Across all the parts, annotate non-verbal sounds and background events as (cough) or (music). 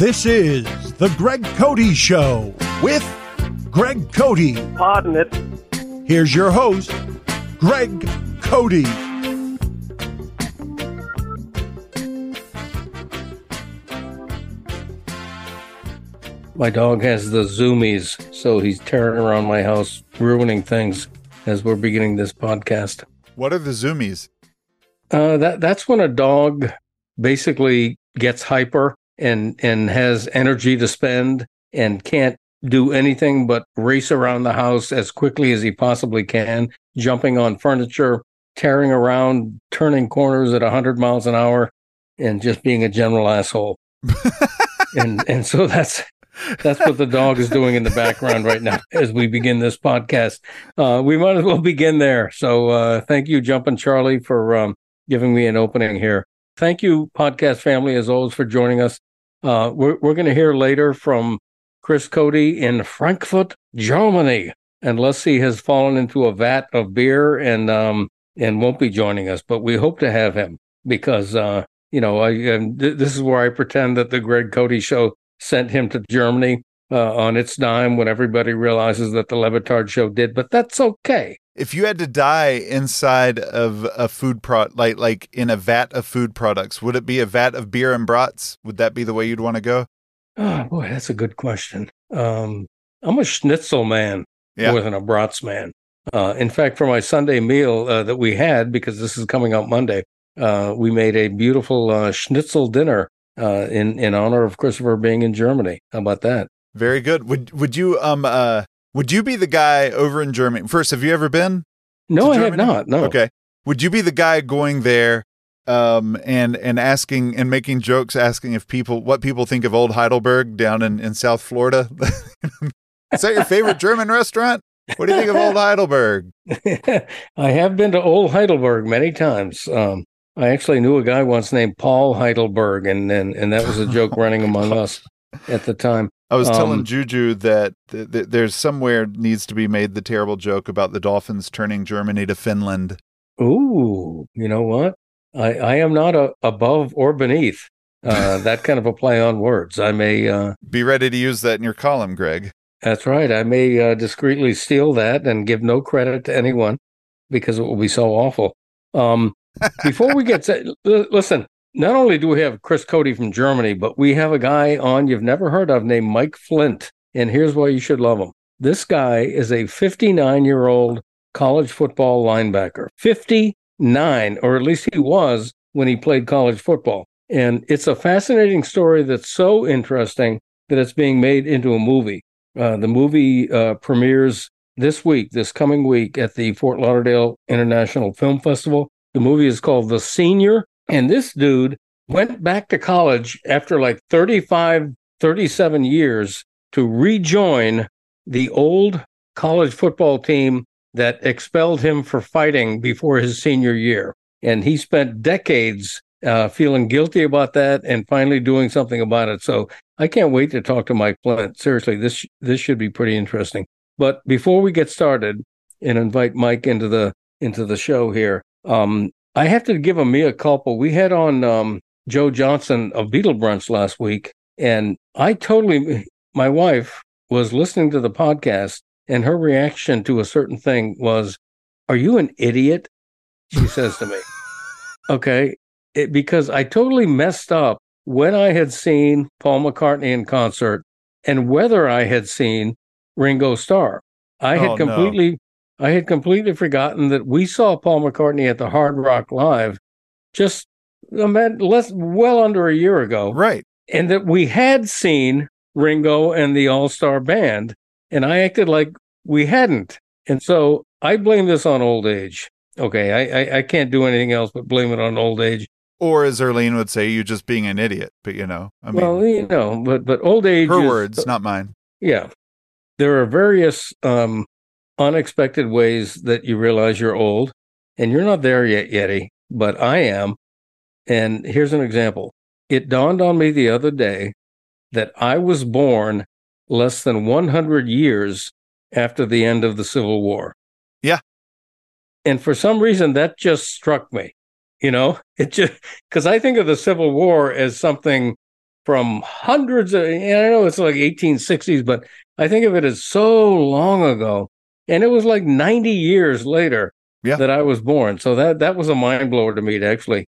This is the Greg Cote Show with Greg Cote. Pardon it. Here's your host, Greg Cote. My dog has the zoomies, so he's tearing around my house, ruining things as we're beginning this podcast. What are the zoomies? Uh, that that's when a dog basically gets hyper and and has energy to spend and can't do anything but race around the house as quickly as he possibly can, jumping on furniture, tearing around, turning corners at 100 miles an hour, and just being a general asshole. (laughs) and and so that's that's what the dog is doing in the background right now (laughs) as we begin this podcast. Uh, we might as well begin there. So uh, thank you, Jumpin' Charlie, for um, giving me an opening here. Thank you, podcast family, as always, for joining us. Uh, we're we're going to hear later from Chris Cote in Frankfurt, Germany, unless he has fallen into a vat of beer and um, and won't be joining us. But we hope to have him because uh, you know I th- this is where I pretend that the Greg Cote show sent him to Germany uh, on its dime when everybody realizes that the Le Batard show did, but that's okay. If you had to die inside of a food pro like like in a vat of food products, would it be a vat of beer and brats? Would that be the way you'd want to go? Oh boy, that's a good question. Um, I'm a schnitzel man Yeah. more than a brats man. Uh, in fact, for my Sunday meal uh, that we had, because this is coming out Monday, uh, we made a beautiful uh, schnitzel dinner uh, in in honor of Christopher being in Germany. How about that? Very good. Would would you um uh would you be the guy over in Germany? First, have you ever been? No, I have not. No. Okay. Would you be the guy going there um and and asking and making jokes asking if people what people think of old Heidelberg down in in South Florida? (laughs) Is that your favorite German restaurant? What do you think of old Heidelberg? (laughs) I have been to Old Heidelberg many times. Um, I actually knew a guy once named Paul Heidelberg, and and, and that was a joke (laughs) running among us at the time. I was telling Um, Juju that th- th- there's somewhere needs to be made the terrible joke about the Dolphins turning Germany to Finland. Ooh, you know what? I, I am not a, above or beneath uh, (laughs) that kind of a play on words. I may, uh, Be ready to use that in your column, Greg. that's right. I may uh, discreetly steal that and give no credit to anyone because it will be so awful. Um, (laughs) before we get to, listen, not only do we have Chris Cote from Germany, but we have a guy on you've never heard of named Mike Flynt. And here's why you should love him. This guy is a 59 year old college football linebacker. 59, or at least he was when he played college football. And it's a fascinating story that's so interesting that it's being made into a movie. Uh, the movie uh, premieres this week, this coming week, at the Fort Lauderdale International Film Festival. The movie is called The Senior. And this dude went back to college after like 35, 37 years to rejoin the old college football team that expelled him for fighting before his senior year. And he spent decades uh, feeling guilty about that and finally doing something about it. So I can't wait to talk to Mike Flynt. Seriously, this this should be pretty interesting. But before we get started and invite Mike into the into the show here, um, I have to give a mea culpa. We had on um, Joe Johnson of Beatle Brunch last week, and I totally, my wife was listening to the podcast, and her reaction to a certain thing was, "Are you an idiot?" She says to me. (laughs) Okay, it, because I totally messed up when I had seen Paul McCartney in concert and whether I had seen Ringo Starr. I Oh, had no. I had completely forgotten that we saw Paul McCartney at the Hard Rock Live just a man- less well under a year ago Right. and that we had seen Ringo and the All Star Band, and I acted like we hadn't. And so I blame this on old age. Okay, I, I I can't do anything else but blame it on old age. Or as Erlene would say, you just being an idiot. But you know, I mean, well, you know, but but old age. her is- words, not mine. Yeah, there are various um, unexpected ways that you realize you're old, and you're not there yet, Yeti, but I am. And here's an example. It dawned on me the other day that I was born less than 100 years after the end of the Civil War. Yeah. And for some reason, that just struck me. You know, (laughs) it just because I think of the Civil War as something from hundreds of, and I know it's like 1860s, but I think of it as so long ago. And it was like 90 years later Yeah. that I was born. So that, that was a mind blower to me to actually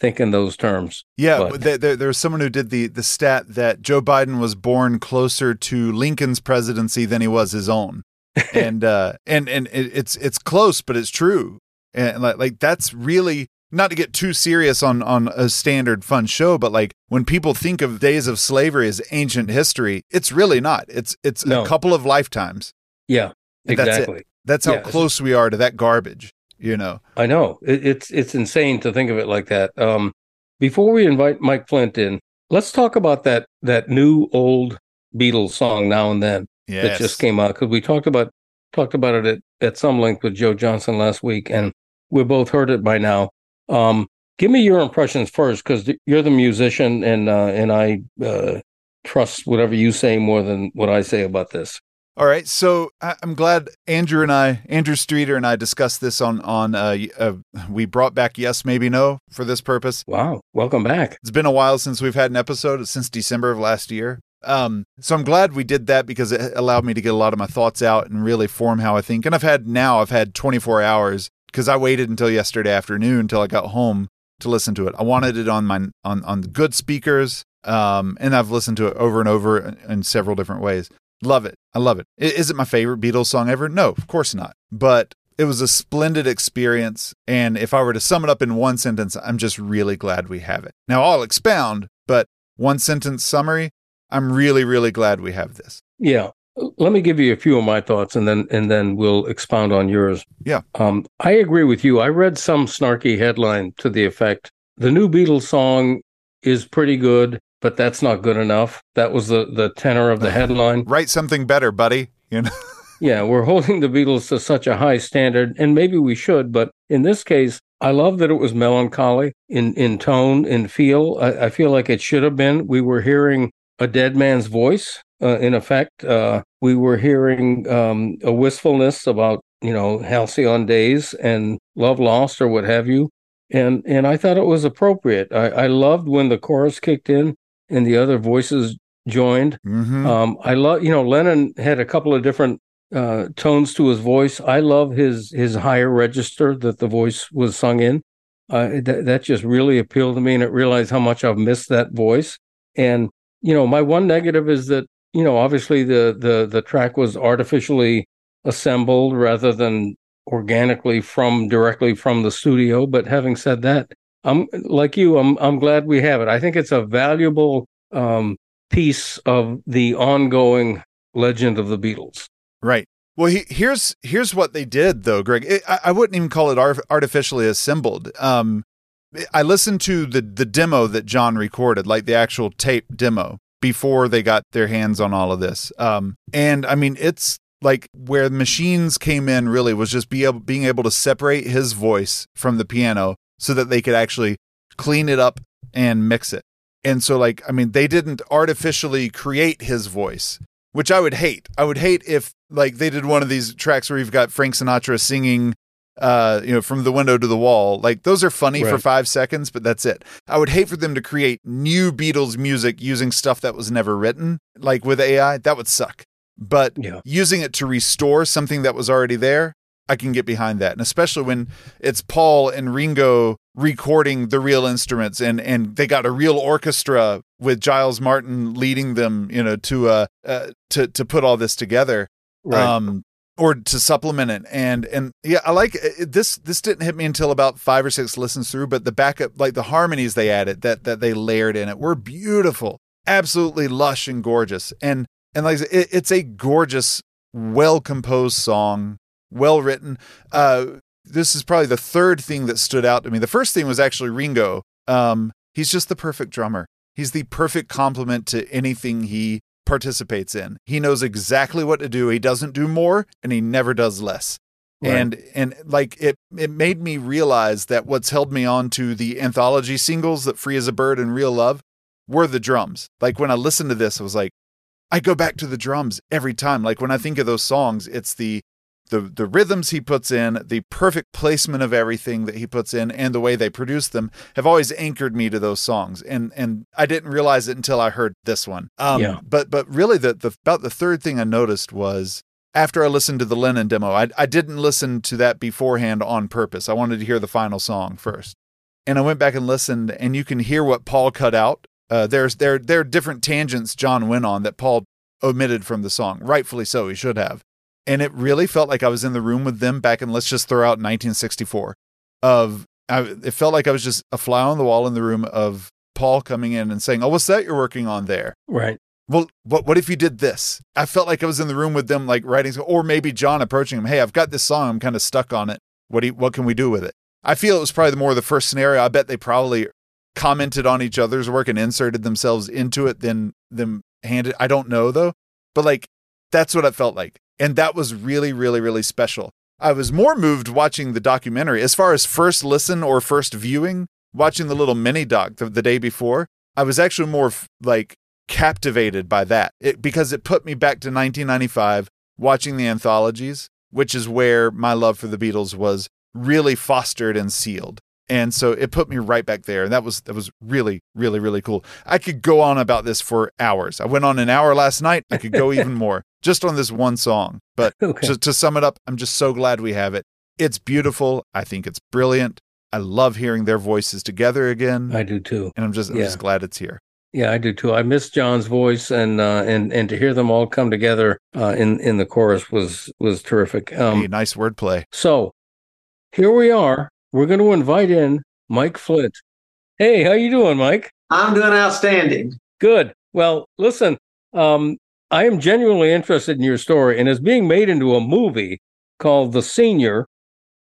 think in those terms. Yeah, there, there, there was someone who did the the stat that Joe Biden was born closer to Lincoln's presidency than he was his own, (laughs) and uh, and and it, it's it's close, but it's true, and like like that's really not to get too serious on on a standard fun show, but like when people think of days of slavery as ancient history, it's really not. It's it's No. a couple of lifetimes. Yeah, And that's exactly. That's how Yeah. close we are to that garbage. You know. I know it, it's it's insane to think of it like that. Um, before we invite Mike Flynt in, let's talk about that that new old Beatles song now and then Yes. that just came out because we talked about talked about it at, at some length with Joe Johnson last week, and we both heard it by now. Um, give me your impressions first because you're the musician, and uh, and I uh, trust whatever you say more than what I say about this. All right, so I- I'm glad Andrew and I, Andrew Streeter and I, discussed this on on. Uh, uh, we brought back yes, maybe no for this purpose. Wow, welcome back. It's been a while since we've had an episode since December of last year. Um, so I'm glad we did that because it allowed me to get a lot of my thoughts out and really form how I think. And I've had now I've had 24 hours because I waited until yesterday afternoon until I got home to listen to it. I wanted it on my on on good speakers, um, and I've listened to it over and over in, in several different ways. Love it. I love it. Is it my favorite Beatles song ever? No, of course not. But it was a splendid experience. And if I were to sum it up in one sentence, I'm just really glad we have it. Now I'll expound, but one sentence summary, I'm really, really glad we have this. Yeah. Let me give you a few of my thoughts and then and then we'll expound on yours. Yeah. Um, I agree with you. I read some snarky headline to the effect the new Beatles song is pretty good, but that's not good enough. That was the, the tenor of the headline. Write something better, buddy. You know? (laughs) Yeah, we're holding the Beatles to such a high standard, and maybe we should, but in this case, I love that it was melancholy in, in tone, in feel. I, I feel like it should have been. We were hearing a dead man's voice, uh, in effect. Uh, we were hearing um, a wistfulness about, you know, halcyon days and love lost or what have you. And and I thought it was appropriate. I, I loved when the chorus kicked in and the other voices joined. Mm-hmm. Um, I love, you know, Lennon had a couple of different uh, tones to his voice. I love his his higher register that the voice was sung in. Uh, that that just really appealed to me, and I realized how much I've missed that voice. And you know, my one negative is that you know, obviously the the the track was artificially assembled rather than organically from directly from the studio. But having said that, I'm like you. I'm I'm glad we have it. I think it's a valuable um, piece of the ongoing legend of the Beatles. Right. Well, he, here's here's what they did though, Greg. It, I, I wouldn't even call it ar- artificially assembled. Um, I listened to the the demo that John recorded, like the actual tape demo, before they got their hands on all of this. Um, and I mean, it's like where machines came in really was just be able, being able to separate his voice from the piano so that they could actually clean it up and mix it. And so, like, I mean, they didn't artificially create his voice, which I would hate. I would hate if, like, they did one of these tracks where you've got Frank Sinatra singing, uh, you know, from the window to the wall. Like, those are funny for five seconds, but that's it. I would hate for them to create new Beatles music using stuff that was never written, like with AI. That would suck. But Yeah. using it to restore something that was already there, I can get behind that. And especially when it's Paul and Ringo recording the real instruments and and they got a real orchestra with Giles Martin leading them, you know, to uh, uh to to put all this together. Um or to supplement it and and yeah i like it, this this didn't hit me until about five or six listens through but the backup like the harmonies they added that that they layered in it were beautiful absolutely lush and gorgeous and and like it, it's a gorgeous well composed song well written uh this is probably the third thing that stood out to me the first thing was actually ringo Um, he's just the perfect drummer. He's the perfect complement to anything he participates in. He knows exactly what to do. He doesn't do more and he never does less. Right. And and like it it made me realize that what's held me on to the anthology singles that Free as a Bird and Real Love were the drums. Like when I listened to this, I was like, I go back to the drums every time. Like when I think of those songs, it's the the the rhythms he puts in, the perfect placement of everything that he puts in, and the way they produce them have always anchored me to those songs. And and I didn't realize it until I heard this one. Um, Yeah. But but really, the the about the third thing I noticed was after I listened to the Lennon demo, I I didn't listen to that beforehand on purpose. I wanted to hear the final song first, and I went back and listened, and you can hear what Paul cut out. Uh, there's there there are different tangents John went on that Paul omitted from the song, rightfully so. He should have and it really felt like I was in the room with them back in let's just throw out 1964 of I, it felt like I was just a fly on the wall in the room of Paul coming in and saying, "Oh, what's that you're working on there?" Right. Well, what what if you did this? I felt like I was in the room with them, like writing, or maybe John approaching him. Hey, I've got this song. I'm kind of stuck on it. What do you, what can we do with it? I feel it was probably the more the first scenario. I bet they probably commented on each other's work and inserted themselves into it, then them handed. I don't know though, but like that's what it felt like, and that was really, really, really special. I was more moved watching the documentary as far as first listen or first viewing, watching the little mini doc the, the day before. I was actually more f- like captivated by that it, because it put me back to 1995 watching the anthologies, which is where my love for the Beatles was really fostered and sealed. And so it put me right back there. And that was that was really, really, really cool. I could go on about this for hours. I went on an hour last night. I could go (laughs) even more just on this one song. But (laughs) Okay. to, to sum it up, I'm just so glad we have it. It's beautiful. I think it's brilliant. I love hearing their voices together again. I do too. and I'm just I'm just glad it's here. Yeah, I do too. I miss John's voice, and uh, and and to hear them all come together uh, in in the chorus was was terrific. Um, hey, nice wordplay. So here we are. We're going to invite in Mike Flynt. Hey, how you doing, Mike? I'm doing outstanding. Good. Well, listen, um, I am genuinely interested in your story, and it's being made into a movie called The Senior,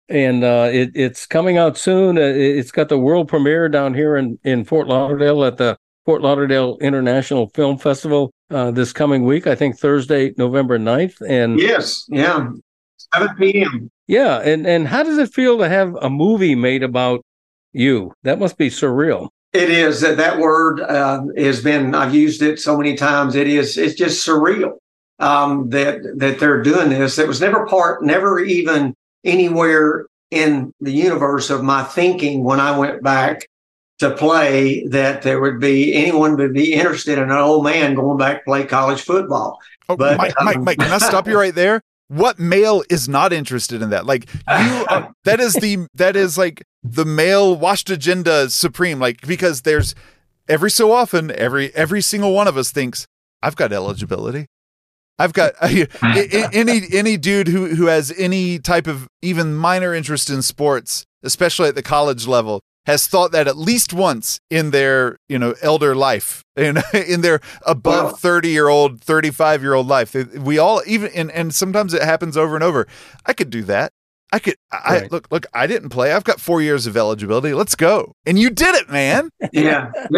and uh, it, it's coming out soon. Uh, it- It's got the world premiere down here in in Fort Lauderdale at the Fort Lauderdale International Film Festival uh, this coming week. I think Thursday, November 9th. and Yes, yeah. 7 p.m. Yeah, and and how does it feel to have a movie made about you? That must be surreal. It is that that word uh, has been. I've used it so many times. It is. It's just surreal um, that that they're doing this. It was never part, never even anywhere in the universe of my thinking when I went back to play that there would be anyone would be interested in an old man going back to play college football. Oh, But, Mike, Mike, um, Mike, can I stop you right there? What male is not interested in that? Like you, are, (laughs) that is the that is like the male washed agenda supreme. Like because there's every so often, every every single one of us thinks I've got eligibility. I've got (laughs) I- any any dude who who has any type of even minor interest in sports, especially at the college level, has thought that at least once in their you know elder life, (laughs) in in their above thirty year old, thirty five year old life. We all even and and sometimes it happens over and over. I could do that. I could. I Right. look. Look. I didn't play. I've got four years of eligibility. Let's go. And you did it, man. (laughs) Yeah. (laughs)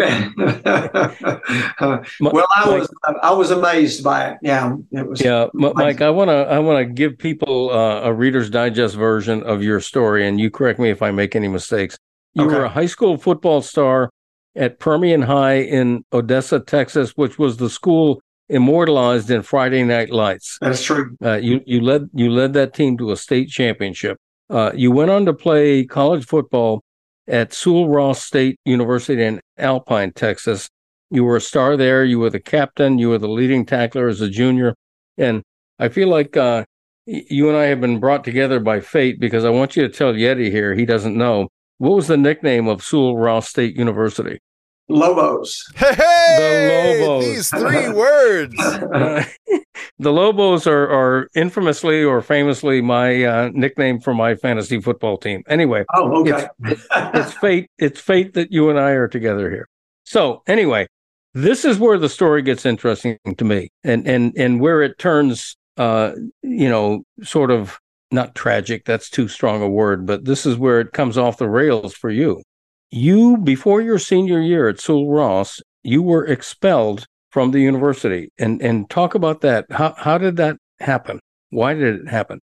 well, I was I was amazed by it. Yeah, it was. Yeah, M- Mike, I want to I want to give people uh, a Reader's Digest version of your story, and you correct me if I make any mistakes. You Okay. were a high school football star at Permian High in Odessa, Texas, which was the school immortalized in Friday Night Lights. That's true. Uh, you you led you led that team to a state championship. Uh, you went on to play college football at Sul Ross State University in Alpine, Texas. You were a star there. You were the captain. You were the leading tackler as a junior, and I feel like uh, you and I have been brought together by fate because I want you to tell Yeti here he doesn't know what was the nickname of Sul Ross State University. Lobos. Hey, hey, Lobos. these three words. Uh, (laughs) (laughs) the Lobos are, are infamously or famously my uh, nickname for my fantasy football team. Anyway, Oh, okay. it's fate. It's fate that you and I are together here. So anyway, this is where the story gets interesting to me, and and and where it turns, uh, you know, sort of not tragic. That's too strong a word, but this is where it comes off the rails for you. you before your senior year at Sul Ross, you were expelled from the university, and and talk about that. How how did that happen? Why did it happen?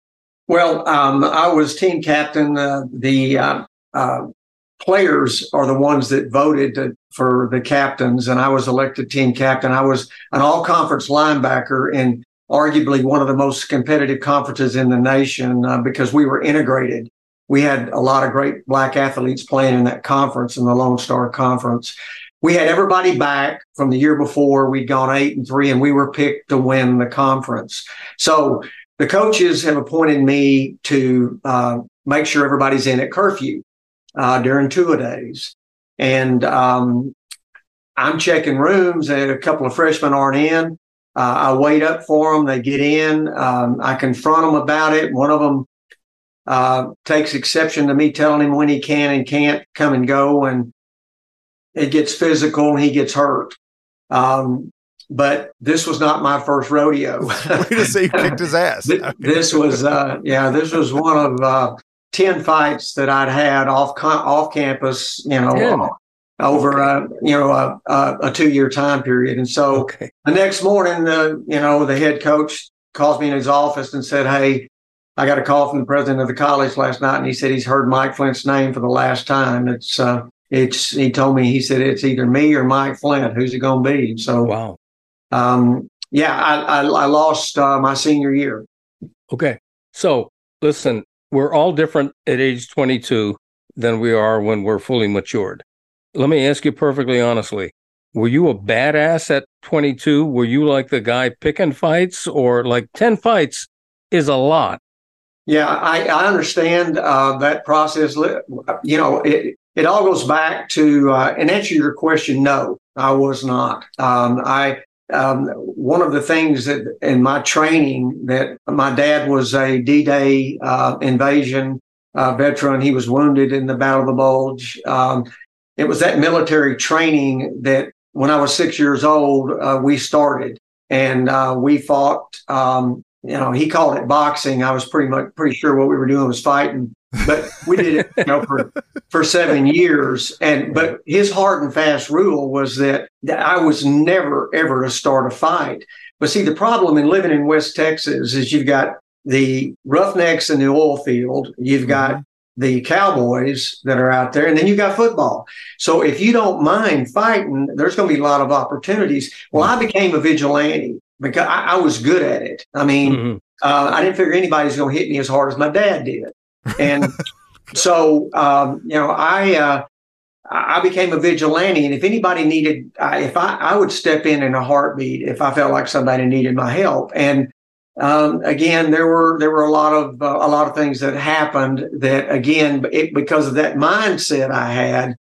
Well, um, I was team captain. Uh, the uh, uh, players are the ones that voted to, for the captains, and I was elected team captain. I was an all conference linebacker in arguably one of the most competitive conferences in the nation uh, because we were integrated. We had a lot of great black athletes playing in that conference, in the Lone Star Conference. We had everybody back from the year before. We'd gone eight and three, and we were picked to win the conference. So the coaches have appointed me to uh, make sure everybody's in at curfew uh, during two a days. And um, I'm checking rooms, and a couple of freshmen aren't in. Uh, I wait up for them. They get in. Um, I confront them about it. One of them uh, takes exception to me telling him when he can and can't come and go, and it gets physical and he gets hurt. Um, but this was not my first rodeo. (laughs) Way to say you kicked his ass. (laughs) this was, uh, yeah, this was one of uh, 10 fights that I'd had off off campus, you know, yeah. Over okay. you know a, a, a, two year time period. And so okay. the next morning, the you know the head coach calls me in his office and said, "Hey, I got a call from the president of the college last night, and he said he's heard Mike Flynt's name for the last time. It's uh, it's he told me he said it's either me or Mike Flynt. Who's it going to be? So wow, um, yeah, I I, I lost uh, my senior year. Okay, so listen, we're all different at age 22 than we are when we're fully matured. Let me ask you perfectly honestly. Were you a badass at 22? Were you like the guy picking fights or like 10 fights is a lot? Yeah, I, I understand uh, that process. You know, it, it all goes back to, uh, and answer your question, no, I was not. Um, I um, one of the things that in my training that my dad was a D-Day uh, invasion uh, veteran. He was wounded in the Battle of the Bulge. Um, it was that military training that when I was six years old, uh, we started and uh, we fought. Um, you know, he called it boxing. I was pretty much pretty sure what we were doing was fighting but we did it you know for for seven years and but his hard and fast rule was that, that i was never ever to start a fight but see the problem in living in west texas is you've got the roughnecks in the oil field you've got mm-hmm. The cowboys that are out there and then you've got football so if you don't mind fighting there's going to be a lot of opportunities well i became a vigilante because i, I was good at it i mean mm-hmm. uh, i didn't figure anybody's going to hit me as hard as my dad did and (laughs) so, um, you know, I, uh, I became a vigilante, and if anybody needed, if I, I would step in in a heartbeat if I felt like somebody needed my help. And um, again, there were there were a lot of uh, a lot of things that happened that again, it, because of that mindset I had,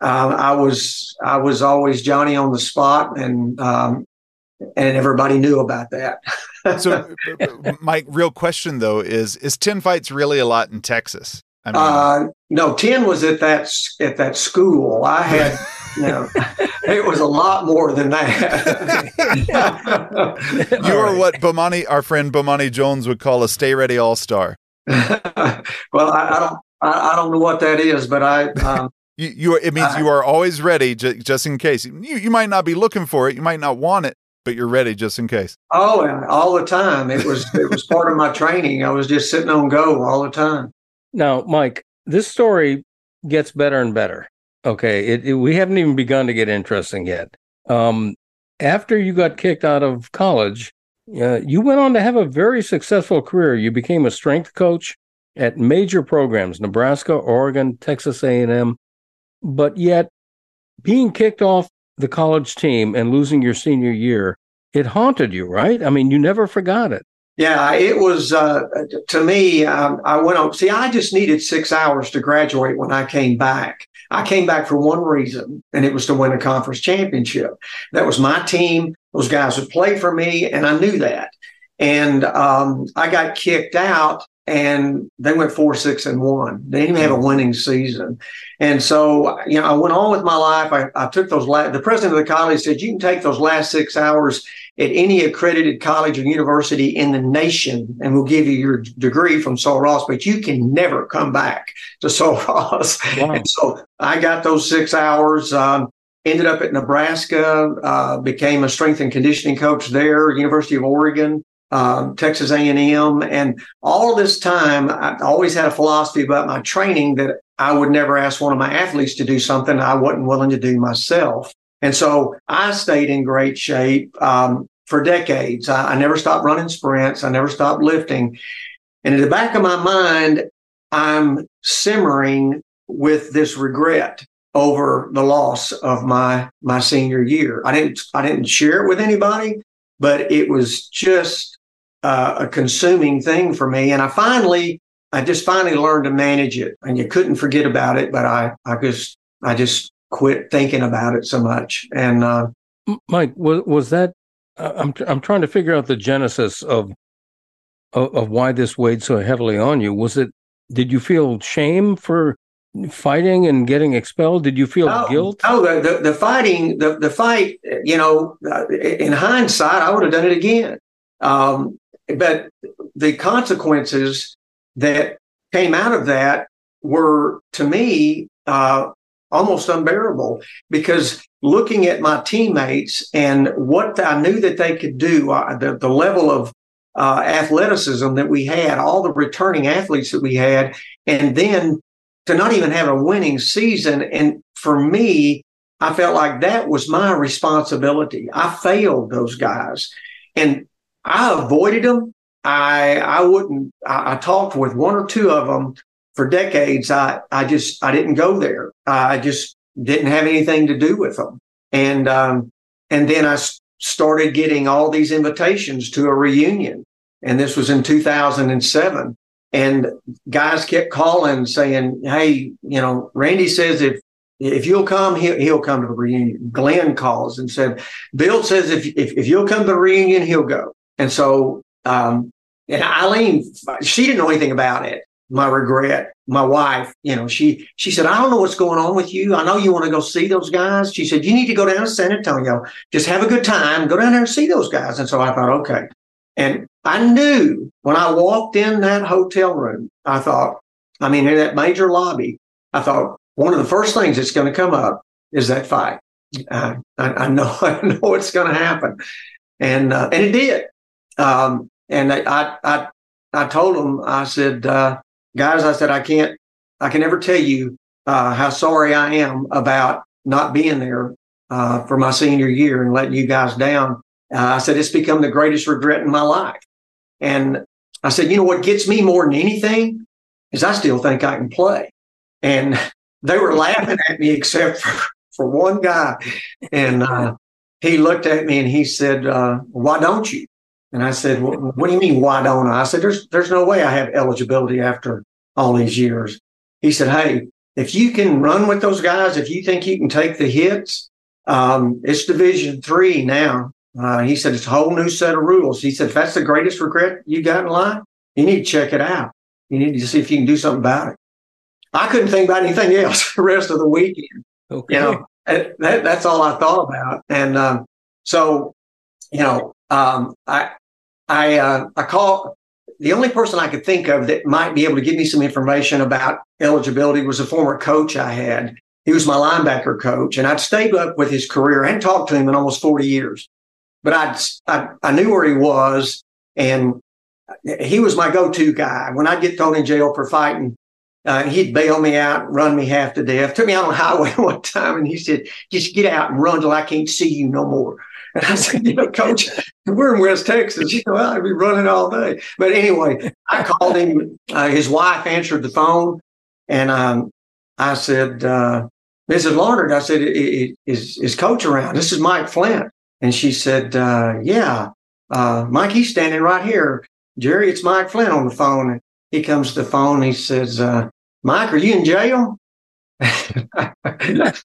uh, I was I was always Johnny on the spot, and um, and everybody knew about that. so, (laughs) my real question though is: Is ten fights really a lot in Texas? I mean, uh, no, ten was at that at that school. I had, (laughs) you know, it was a lot more than that. (laughs) you are what Bomani, our friend Bomani Jones, would call a stay ready all star. (laughs) well, I, I don't, I, I, don't know what that is, but I. Um, (laughs) you, you are, it means you are always ready, j- just in case. You, you might not be looking for it, you might not want it, but you're ready just in case. Oh, and all the time. It was it was part of my training. I was just sitting on go all the time. Now, Mike, this story gets better and better. Okay, it, it, we haven't even begun to get interesting yet. Um, after you got kicked out of college, uh, you went on to have a very successful career. You became a strength coach at major programs: Nebraska, Oregon, Texas A&M. But yet, being kicked off the college team and losing your senior year, it haunted you, right? I mean, you never forgot it. Yeah, it was uh, to me. Um, I went on. See, I just needed six hours to graduate when I came back. I came back for one reason, and it was to win a conference championship. That was my team. Those guys would play for me, and I knew that. And um, I got kicked out and they went four, six, and one. They didn't even have a winning season. And so, you know, I went on with my life. I, I took those last, the president of the college said, you can take those last six hours at any accredited college or university in the nation and we'll give you your degree from Sul Ross, but you can never come back to (laughs) Sul Ross. Wow. And so I got those six hours. Um, ended up at Nebraska, uh, became a strength and conditioning coach there, University of Oregon, um, Texas A&M, and all this time I always had a philosophy about my training that I would never ask one of my athletes to do something I wasn't willing to do myself. And so I stayed in great shape um, for decades. I, I never stopped running sprints. I never stopped lifting. And in the back of my mind, I'm simmering with this regret over the loss of my my senior year. I didn't I didn't share it with anybody, but it was just uh, a consuming thing for me. And I finally I just finally learned to manage it. And you couldn't forget about it, but I I just I just quit thinking about it so much. And uh, Mike, was was that? I'm I'm trying to figure out the genesis of, of of why this weighed so heavily on you. Was it? Did you feel shame for fighting and getting expelled? Did you feel oh, guilt? Oh, the, the, the fighting, the, the fight, you know, uh, in hindsight, I would have done it again. Um, but the consequences that came out of that were, to me, uh, almost unbearable because looking at my teammates and what I knew that they could do, uh, the, the level of uh, athleticism that we had, all the returning athletes that we had, and then to not even have a winning season. And for me, I felt like that was my responsibility. I failed those guys and I avoided them. I, I wouldn't, I, I talked with one or two of them for decades. I, I just, I didn't go there. I just didn't have anything to do with them. And, um, and then I started getting all these invitations to a reunion. And this was in 2007. And guys kept calling saying, Hey, you know, Randy says if, if you'll come, he'll, he'll come to the reunion. Glenn calls and said, Bill says if, if, if you'll come to the reunion, he'll go. And so, um, and Eileen, she didn't know anything about it. My regret, my wife, you know, she, she said, I don't know what's going on with you. I know you want to go see those guys. She said, you need to go down to San Antonio, just have a good time, go down there and see those guys. And so I thought, okay. And I knew when I walked in that hotel room, I thought, I mean, in that major lobby, I thought one of the first things that's going to come up is that fight. Uh, I, I, know, (laughs) I know it's going to happen, and uh, and it did. Um, and I, I, I told them, I said, uh, guys, I said, I can't, I can never tell you uh, how sorry I am about not being there uh, for my senior year and letting you guys down. Uh, I said, it's become the greatest regret in my life. And I said, you know what gets me more than anything is I still think I can play. And (laughs) they were laughing at me except for, for one guy. And uh, he looked at me and he said, uh, why don't you? And I said, well, what do you mean, why don't I? I said, there's, there's no way I have eligibility after all these years. He said, hey, if you can run with those guys, if you think you can take the hits, um, it's division three now. Uh, he said, it's a whole new set of rules. He said, if that's the greatest regret you got in life, you need to check it out. You need to see if you can do something about it. I couldn't think about anything else (laughs) the rest of the weekend. Okay. You know, that, that's all I thought about. And um, so, you know, um, I I uh, I call the only person I could think of that might be able to give me some information about eligibility was a former coach I had. He was my linebacker coach, and I'd stayed up with his career and talked to him in almost 40 years but I'd, I, I knew where he was and he was my go-to guy. When I'd get thrown in jail for fighting, uh, he'd bail me out, run me half to death. Took me out on the (laughs) highway one time, and he said, "Just get out and run till I can't see you no more." And I said, "You know, Coach, we're in West Texas. You know, I'd be running all day." But anyway, I called him. Uh, his wife answered the phone, and um, I said, uh, "Mrs. Larnard," I said, "Is is Coach around? This is Mike Flynt." And she said, uh, yeah, uh, Mike, he's standing right here. Jerry, it's Mike Flynt on the phone. And he comes to the phone. he says, uh, Mike, are you in jail? I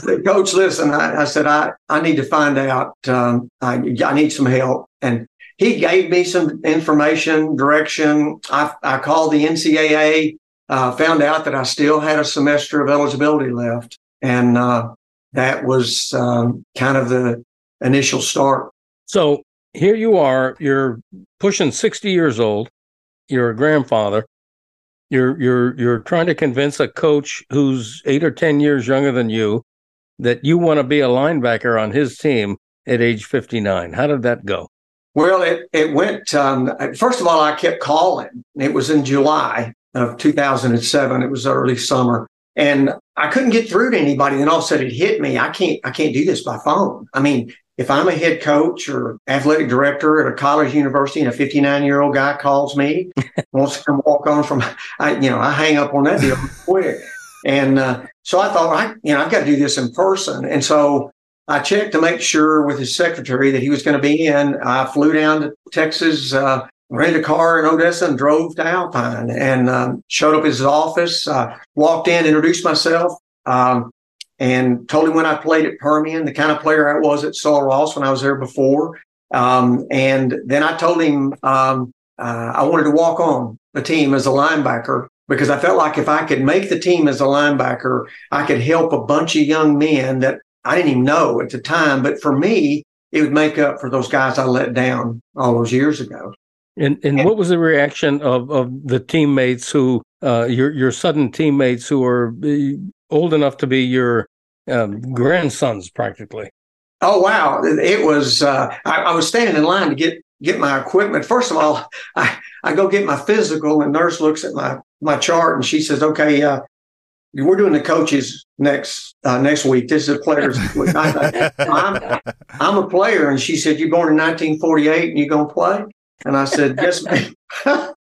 said, Coach, listen, I, I, said, I, I need to find out. Um, I, I need some help. And he gave me some information, direction. I, I called the NCAA, uh, found out that I still had a semester of eligibility left. And uh, that was um, kind of the initial start. So here you are, you're pushing 60 years old, you're a grandfather. You're you're you're trying to convince a coach who's 8 or 10 years younger than you that you want to be a linebacker on his team at age 59. How did that go? Well, it it went. Um, first of all, I kept calling. It was in July of 2007. It was early summer, and I couldn't get through to anybody. Then all of a sudden, it hit me. I can't. I can't do this by phone. I mean, if I'm a head coach or athletic director at a college university, and a 59 year old guy calls me, (laughs) wants to come walk on from, I, you know, I hang up on that deal quick. And uh, so I thought, I, you know, I've got to do this in person. And so I checked to make sure with his secretary that he was going to be in. I flew down to Texas, uh, rented a car in Odessa, and drove to Alpine and um, showed up at his office. Uh, walked in, introduced myself, um, and told him when I played at Permian, the kind of player I was at Sul Ross when I was there before. Um, and then I told him um, uh, I wanted to walk on the team as a linebacker because I felt like if I could make the team as a linebacker, I could help a bunch of young men that I didn't even know at the time. But for me, it would make up for those guys I let down all those years ago. And and, what was the reaction of, of the teammates who uh, your your sudden teammates who uh, old enough to be your um, grandsons practically? Oh wow! It was. Uh, I, I, was standing in line to get get my equipment. First of all, (laughs) I, I go get my physical, and nurse looks at my my chart and she says, "Okay, uh, we're doing the coaches next uh, next week. This is the players. (laughs) I, am I'm a player." And she said, "You're born in 1948 and you're gonna play?" And I said, "Yes, ma'am." and,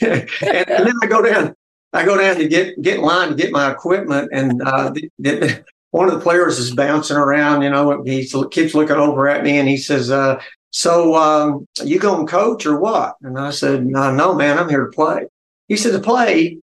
(laughs) and, then I go down. I go down to get get in line to get my equipment, and uh, the, the, (laughs) one of the players is bouncing around. You know, he keeps looking over at me, and he says, uh, "So um, you going coach or what?" And I said, "No, no, man, I'm here to play." He said, to play,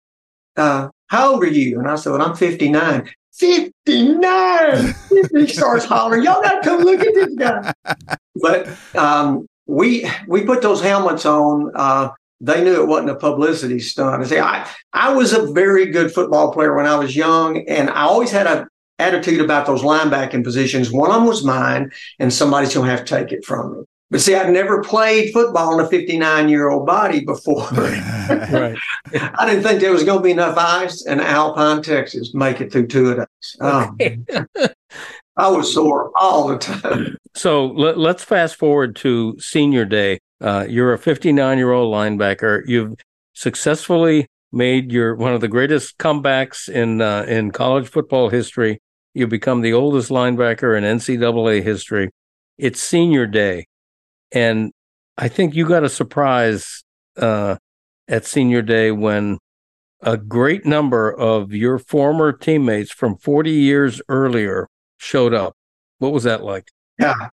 uh, how old are you? And I said, well, I'm 59. 59. he starts hollering, y'all got to come look at this guy. (laughs) But um, we we put those helmets on. Uh, they knew it wasn't a publicity stunt. I say I I was a very good football player when I was young, and I always had a attitude about those linebacking positions. One of them was mine, and somebody's going to have to take it from me. But see, I'd never played football in a 59 year old body before. (laughs) right. (laughs) I didn't think there was going to be enough ice in Alpine, Texas to make it through two of days. Oh, I was sore all the time. So let, us fast forward to senior day. Uh, you're a 59 year old linebacker. You've successfully made your one of the greatest comebacks in uh, in college football history. You become the oldest linebacker in NCAA history. It's senior day and I think you got a surprise uh, at senior day when a great number of your former teammates from 40 years earlier showed up. What was that like? Yeah.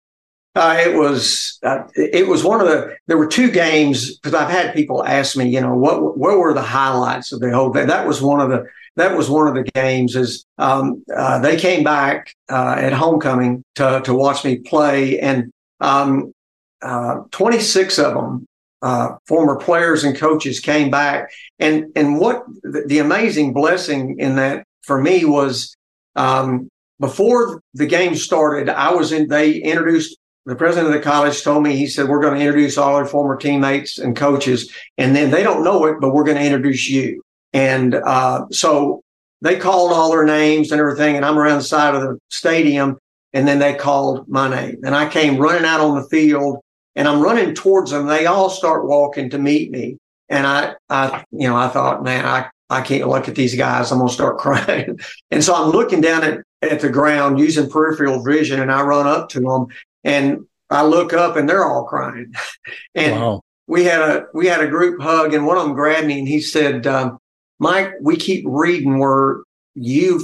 Uh, it was uh, it was one of the there were two games because I've had people ask me you know what what were the highlights of the whole day that was one of the that was one of the games is um, uh, they came back uh, at homecoming to to watch me play and um, uh, 26 of them, uh, former players and coaches came back. And, and what the, the amazing blessing in that for me was, um, before the game started, I was in, they introduced the president of the college told me, he said, we're going to introduce all our former teammates and coaches. And then they don't know it, but we're going to introduce you. And, uh, so they called all their names and everything. And I'm around the side of the stadium. And then they called my name and I came running out on the field and I'm running towards them. They all start walking to meet me. And I, I, you know, I thought, man, I, I can't look at these guys. I'm going to start (laughs) crying. and so I'm looking down at, at the ground using peripheral vision and I run up to them and I look up and they're all crying. (laughs) and wow. we had a, we had a group hug and one of them grabbed me and he said, um, Mike, we keep reading where you've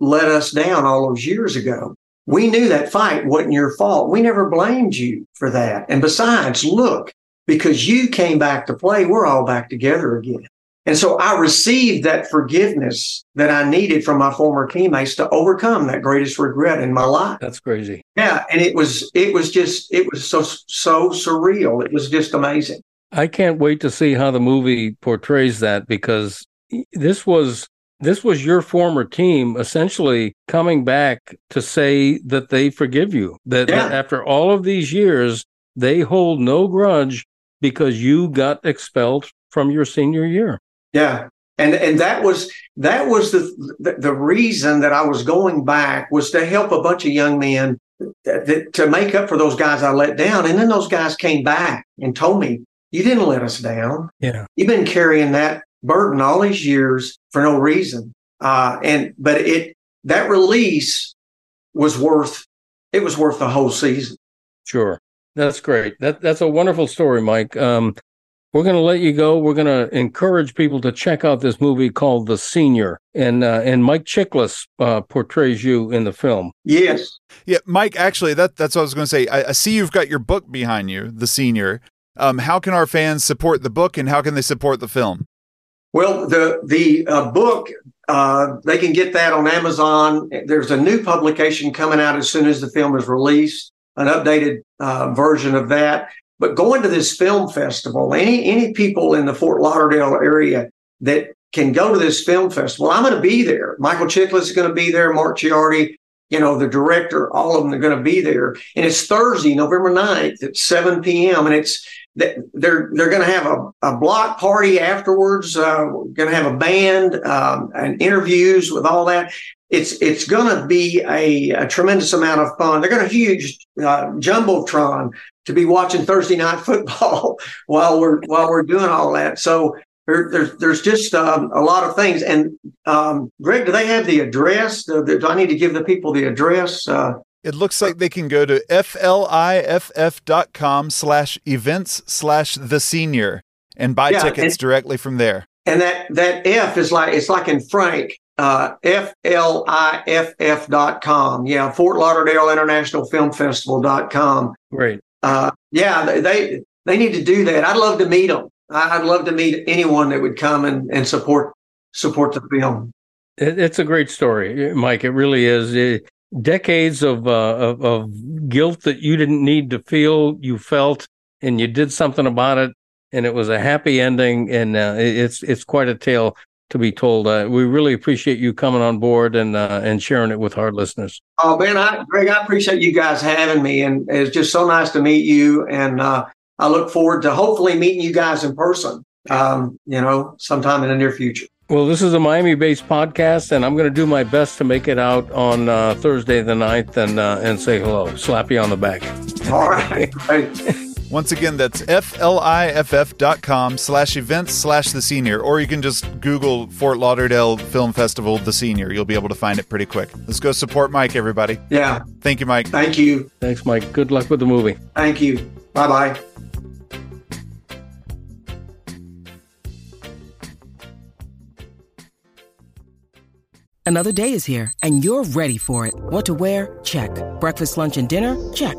let us down all those years ago. We knew that fight wasn't your fault. We never blamed you for that. And besides, look, because you came back to play, we're all back together again. And so I received that forgiveness that I needed from my former teammates to overcome that greatest regret in my life. That's crazy. Yeah. And it was, it was just, it was so, so surreal. It was just amazing. I can't wait to see how the movie portrays that because this was this was your former team essentially coming back to say that they forgive you. That, Yeah. that after all of these years, they hold no grudge because you got expelled from your senior year. Yeah. And and that was that was the, the the reason that I was going back was to help a bunch of young men that, that- to make up for those guys I let down. And then those guys came back and told me, "You didn't let us down. Yeah. You've been carrying that burden all these years for no reason." Uh, and but it that release was worth it was worth the whole season. Sure. That's great. That that's a wonderful story, Mike. Um, we're going to let you go. We're going to encourage people to check out this movie called The Senior, and uh, and Mike Chiklis uh, portrays you in the film. Yes. Yeah, Mike. Actually, that that's what I was going to say. I, I see you've got your book behind you, the senior. Um, how can our fans support the book, and how can they support the film? Well, the the uh, book uh, they can get that on Amazon. There's a new publication coming out as soon as the film is released, an updated uh, version of that. But going to this film festival, any any people in the Fort Lauderdale area that can go to this film festival, I'm going to be there. Michael Chiklis is going to be there. Mark Ciardi, you know, the director, all of them are going to be there. And it's Thursday, November 9th at 7 p.m. And it's they're they're going to have a, a block party afterwards. Uh, going to have a band um, and interviews with all that. It's it's going to be a, a tremendous amount of fun. They're going to huge uh, jumbotron to be watching Thursday night (laughs) football while we're while we're doing all that. So there, there's there's just um, a lot of things. And um, Greg, do they have the address? Do, do I need to give the people the address? Uh, It looks like they can go to fliff.com slash events slash the senior and buy Yeah, tickets and- directly from there. and that that F is like it's like in Frank. Uh, F L I F F dot com. Yeah, Fort Lauderdale International Film Festival dot com. Great. Uh, yeah, they, they need to do that. I'd love to meet them. I'd love to meet anyone that would come and, and support support the film. It's a great story, Mike. It really is. It, decades of, uh, of of guilt that you didn't need to feel, you felt, and you did something about it, and it was a happy ending. And uh, it's it's quite a tale to be told. Uh, we really appreciate you coming on board and uh, and sharing it with our listeners. Oh man, I, Greg, I appreciate you guys having me, and it's just so nice to meet you. And uh, I look forward to hopefully meeting you guys in person. Um, you know, sometime in the near future. Well, this is a Miami-based podcast, and I'm going to do my best to make it out on uh, Thursday the 9th and uh, and say hello, slap you on the back. All right. (laughs) Once again, that's fliff.com slash events slash the senior, or you can just Google Fort Lauderdale Film Festival, the senior. You'll be able to find it pretty quick. Let's go support Mike, everybody. Yeah. Thank you, Mike. Thank you. Thanks, Mike. Good luck with the movie. Thank you. Bye bye. Another day is here, and you're ready for it. What to wear? Check. Breakfast, lunch, and dinner? Check.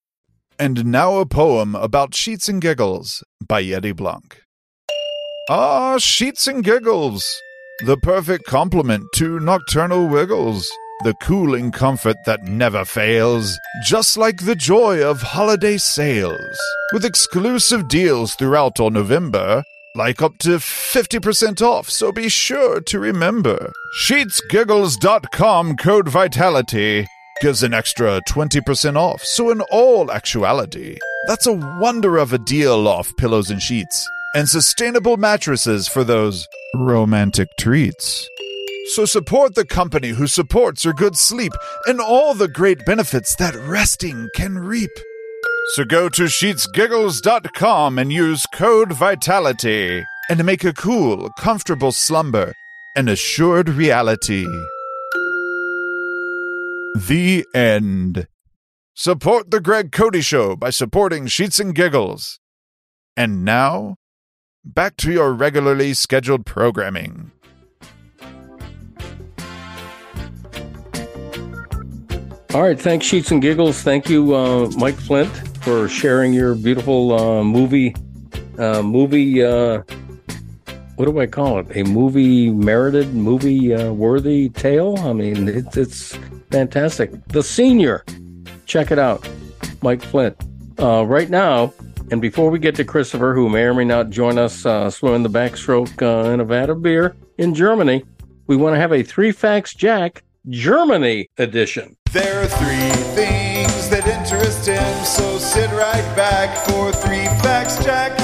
And now a poem about Sheets and Giggles by Yeti Blanc. Ah, Sheets and Giggles, the perfect complement to nocturnal wiggles, the cooling comfort that never fails, just like the joy of holiday sales. With exclusive deals throughout all November, like up to 50% off, so be sure to remember. SheetsGiggles.com code VITALITY gives an extra 20% off. So, in all actuality, that's a wonder of a deal off pillows and sheets and sustainable mattresses for those romantic treats. So support the company who supports your good sleep and all the great benefits that resting can reap. So go to sheetsgiggles.com and use code VITALITY and make a cool, comfortable slumber an assured reality. The end. Support the Greg Cote Show by supporting Sheets and Giggles. And now, back to your regularly scheduled programming. All right, thanks, Sheets and Giggles. Thank you, uh, Mike Flynt, for sharing your beautiful uh, movie, uh, movie. What do I call it? A movie merited, movie uh, worthy tale. I mean, it, it's fantastic. The Senior, check it out, Mike Flynt. Uh, right now, and before we get to Christopher, who may or may not join us uh, swimming the backstroke uh, in a vat of beer in Germany, we want to have a three facts Jack Germany edition. There are three things that interest him, so sit right back for three facts, Jack.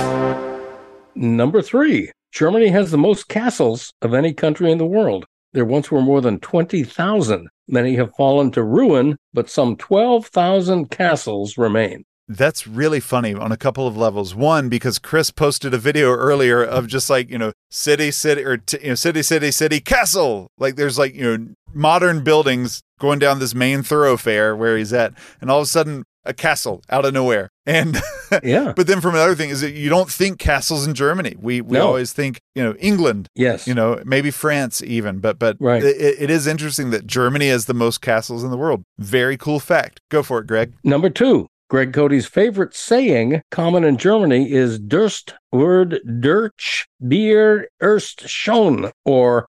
Number three, Germany has the most castles of any country in the world. There once were more than 20,000. Many have fallen to ruin, but some 12,000 castles remain. That's really funny on a couple of levels. One, because Chris posted a video earlier of just like, you know, city, city, or, t- you know, city, city, city, castle. Like there's like, you know, modern buildings going down this main thoroughfare where he's at. And all of a sudden, a castle out of nowhere. And (laughs) Yeah. but then from another thing is that you don't think castles in Germany. We we No. always think you know England, Yes. you know maybe France even. But but Right. it, it is interesting that Germany has the most castles in the world. Very cool fact. Go for it, Greg. Number two, Greg Cote's favorite saying, common in Germany, is Durst word Durch Bier erst schon, or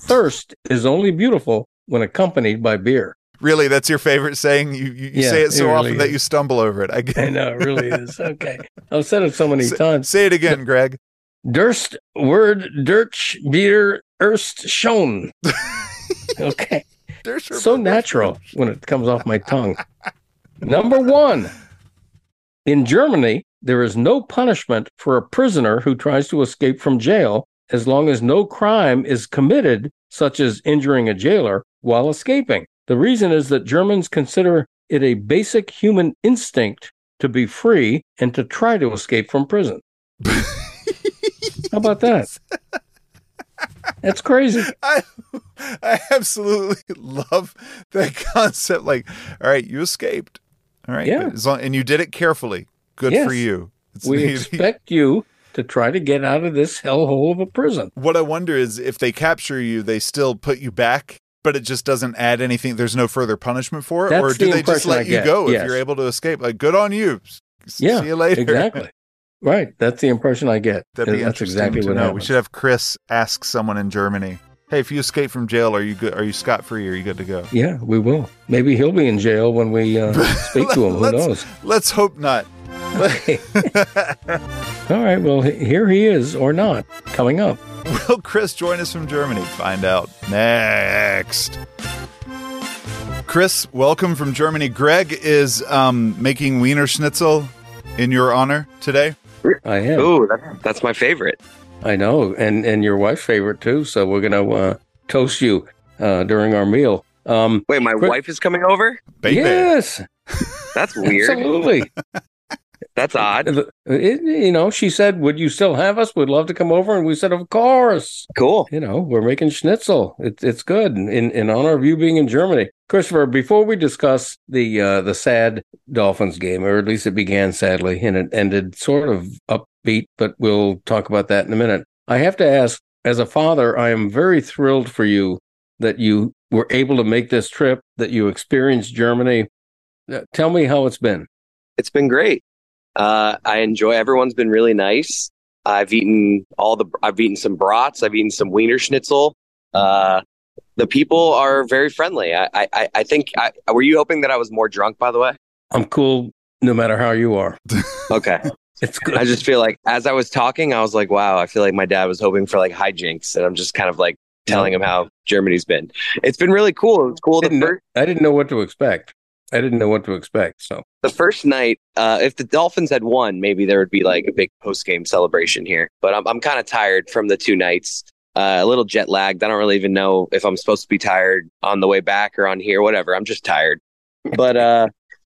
thirst is only beautiful when accompanied by beer. Really, that's your favorite saying. You you, you Yeah, say it so it really often that you stumble over it. I get. I know, it really (laughs) is. Okay. I've said it so many Say- times. Say it again, Greg. Durst word Durch Bier erst schon. (laughs) Okay. So natural when it comes off my tongue. Number one, in Germany, there is no punishment for a prisoner who tries to escape from jail as long as no crime is committed, such as injuring a jailer while escaping. The reason is that Germans consider it a basic human instinct to be free and to try to escape from prison. (laughs) How about that? That's crazy. I, I absolutely love that concept. Like, all right, you escaped. All right. Yeah. long, and you did it carefully. Good for you. It's- We expect you to try to get out of this hellhole of a prison. what I wonder is if they capture you, they still put you back, but it just doesn't add anything. There's no further punishment for it, That's or do the they just let I you get, go if you're able to escape? Like, good on you. Yeah, See you later. Exactly. Right. That's the impression I get. That'd be That's interesting exactly to what know. happens. We should have Chris ask someone in Germany. Hey, if you escape from jail, are you good? Are you scot free? Are you good to go? Yeah, we will. Maybe he'll be in jail when we uh, (laughs) speak to him. Who Let's- knows? Let's hope not. (laughs) All right. Well, here he is, or not, coming up. (laughs) Will Chris join us from Germany? Find out next. Chris, welcome from Germany. Greg is um, making Wiener Schnitzel in your honor today. I am. Ooh, that, that's my favorite. I know, and and your wife's favorite too. So we're gonna uh, toast you uh, during our meal. Um, Wait, my Chris- wife is coming over? Baby. yes, That's weird. absolutely. (laughs) That's odd. It- you know, she said, "Would you still have us? We'd love to come over." And we said, "Of course." Cool. You know, we're making schnitzel. It's it's good in in honor of you being in Germany, Christopher. Before we discuss the uh, the sad Dolphins game, or at least it began sadly and it ended sort of upbeat, but we'll talk about that in a minute. I have to ask, as a father, I am very thrilled for you that you were able to make this trip, that you experienced Germany. Uh, Tell me how it's been. It's been great. Uh, I enjoy. Everyone's been really nice. I've eaten all the. I've eaten some brats. I've eaten some Wiener Schnitzel. Uh, the people are very friendly. I. I. I- I think. I, were you hoping that I was more drunk? By the way. I'm cool, no matter how you are. (laughs) Okay. It's good. I just feel like as I was talking, I was like, wow. I feel like my dad was hoping for like hijinks, and I'm just kind of like telling him how Germany's been. It's been really cool. It's cool. The didn't know- first, I didn't know what to expect. I didn't know what to expect. So the first night, uh, if the Dolphins had won, maybe there would be like a big post game celebration here. But I'm I'm kind of tired from the two nights. uh, a little jet lagged. I don't really even know if I'm supposed to be tired on the way back or on here, whatever. I'm just tired. But uh,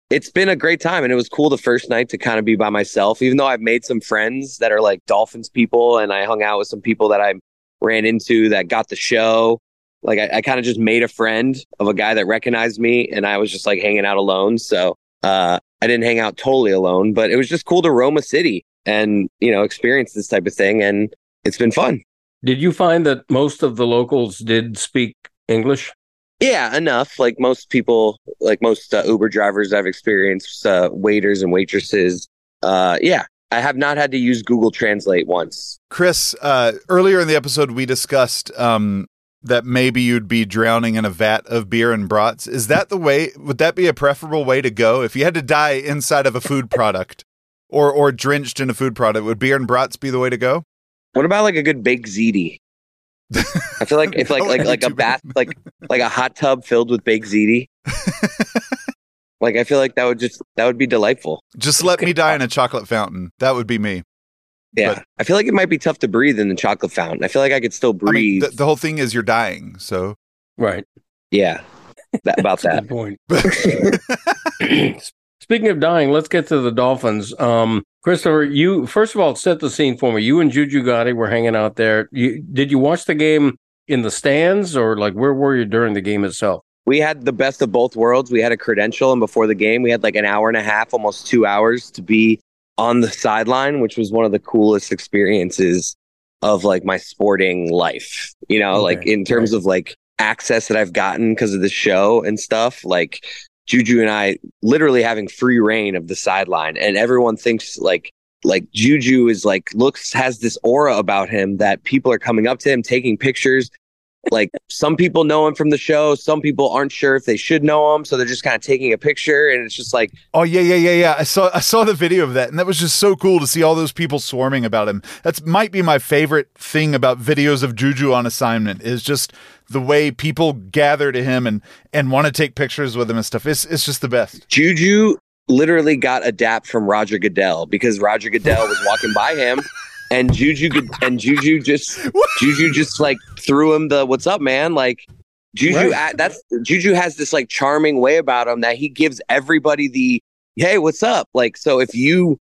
it's been a great time, and it was cool the first night to kind of be by myself. Even though I've made some friends that are like Dolphins people, and I hung out with some people that I ran into that got the show. Like I, I kind of just made a friend of a guy that recognized me, and I was just like hanging out alone. So uh, I didn't hang out totally alone, but it was just cool to roam a city and you know experience this type of thing, and it's been fun. Did you find that most of the locals did speak English? Yeah, enough. Like most people, like most uh, Uber drivers I've experienced, uh, waiters and waitresses. Uh, yeah, I have not had to use Google Translate once. Chris, uh, earlier in the episode, we discussed um, that maybe you'd be drowning in a vat of beer and brats. Is that the way? Would that be a preferable way to go if you had to die inside of a food product or or drenched in a food product? Would beer and brats be the way to go? What about like a good baked ziti? I feel like if (laughs) like oh, like like a bath like like a hot tub filled with baked ziti. (laughs) like I feel like that would just that would be delightful. Just let me die in a chocolate fountain. That would be me. Yeah, But- I feel like it might be tough to breathe in the chocolate fountain. I feel like I could still I mean, breathe. the, the whole thing is you're dying. So Right. yeah, that, (laughs) about That's that. point. (laughs) (clears throat) Speaking of dying, let's get to the Dolphins. Um, Christopher, you first of all set the scene for me. You and Juju Gotti were hanging out there. You, did you watch the game in the stands or like where were you during the game itself? we had the best of both worlds. We had a credential, and before the game, we had like an hour and a half, almost two hours to be on the sideline, which was one of the coolest experiences of like my sporting life. You know, Okay, like in terms right. of like access that I've gotten because of the show and stuff. Like Juju and I literally having free reign of the sideline, and everyone thinks like like Juju is like looks has this aura about him that people are coming up to him, taking pictures. Like some people know him from the show, some people aren't sure if they should know him, so they're just kind of taking a picture, and it's just like Oh yeah, yeah, yeah, yeah. I saw I saw the video of that, and that was just so cool to see all those people swarming about him. That's might be my favorite thing about videos of Juju on assignment is just the way people gather to him and and want to take pictures with him and stuff. It's it's just the best. Juju literally got a dap from Roger Goodell because Roger Goodell was walking by him, and Juju and Juju just (laughs) Juju just like threw him the "What's up, man?" Like Juju, Right. a- that's Juju has this like charming way about him that he gives everybody the "Hey, what's up?" Like so, if you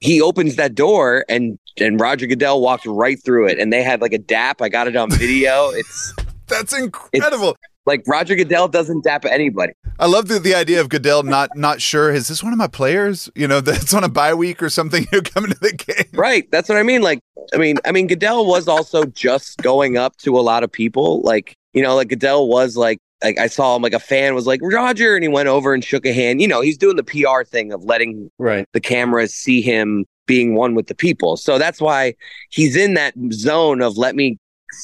he opens that door and and Roger Goodell walked right through it, and they had like a dap. I got it on video. It's (laughs) That's incredible. Like Roger Goodell doesn't dap anybody. I love the, the idea of Goodell not (laughs) not sure is this one of my players? You know, (laughs) that's on a bye week or something. You're coming to the game. Right. That's what I mean. Like, I mean, I mean, Goodell was also just going up to a lot of people. Like, you know, like Goodell was like, like I saw him, like a fan was like Roger, and he went over and shook a hand. You know, he's doing the PR thing of letting Right. the cameras see him being one with the people. So that's why he's in that zone of let me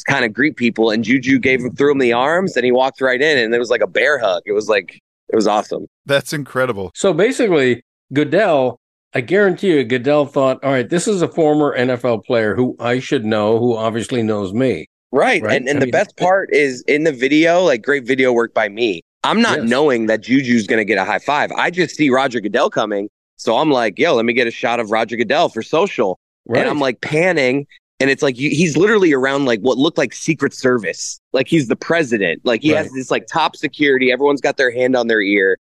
kind of greet people. And Juju gave him threw him the arms, and he walked right in, and it was like a bear hug. It was like it was awesome. That's incredible. So basically, Goodell, I guarantee you, Goodell thought, all right, this is a former NFL player who I should know, who obviously knows me. Right. Right? And and I the mean- best part is in the video, like great video work by me. I'm not Yes. knowing that Juju's gonna get a high five. I just see Roger Goodell coming. So I'm like, yo, let me get a shot of Roger Goodell for social. Right. And I'm like panning, and it's like you, he's literally around like what looked like Secret Service. Like he's the president. Like he has this like top security. Everyone's got their hand on their ear.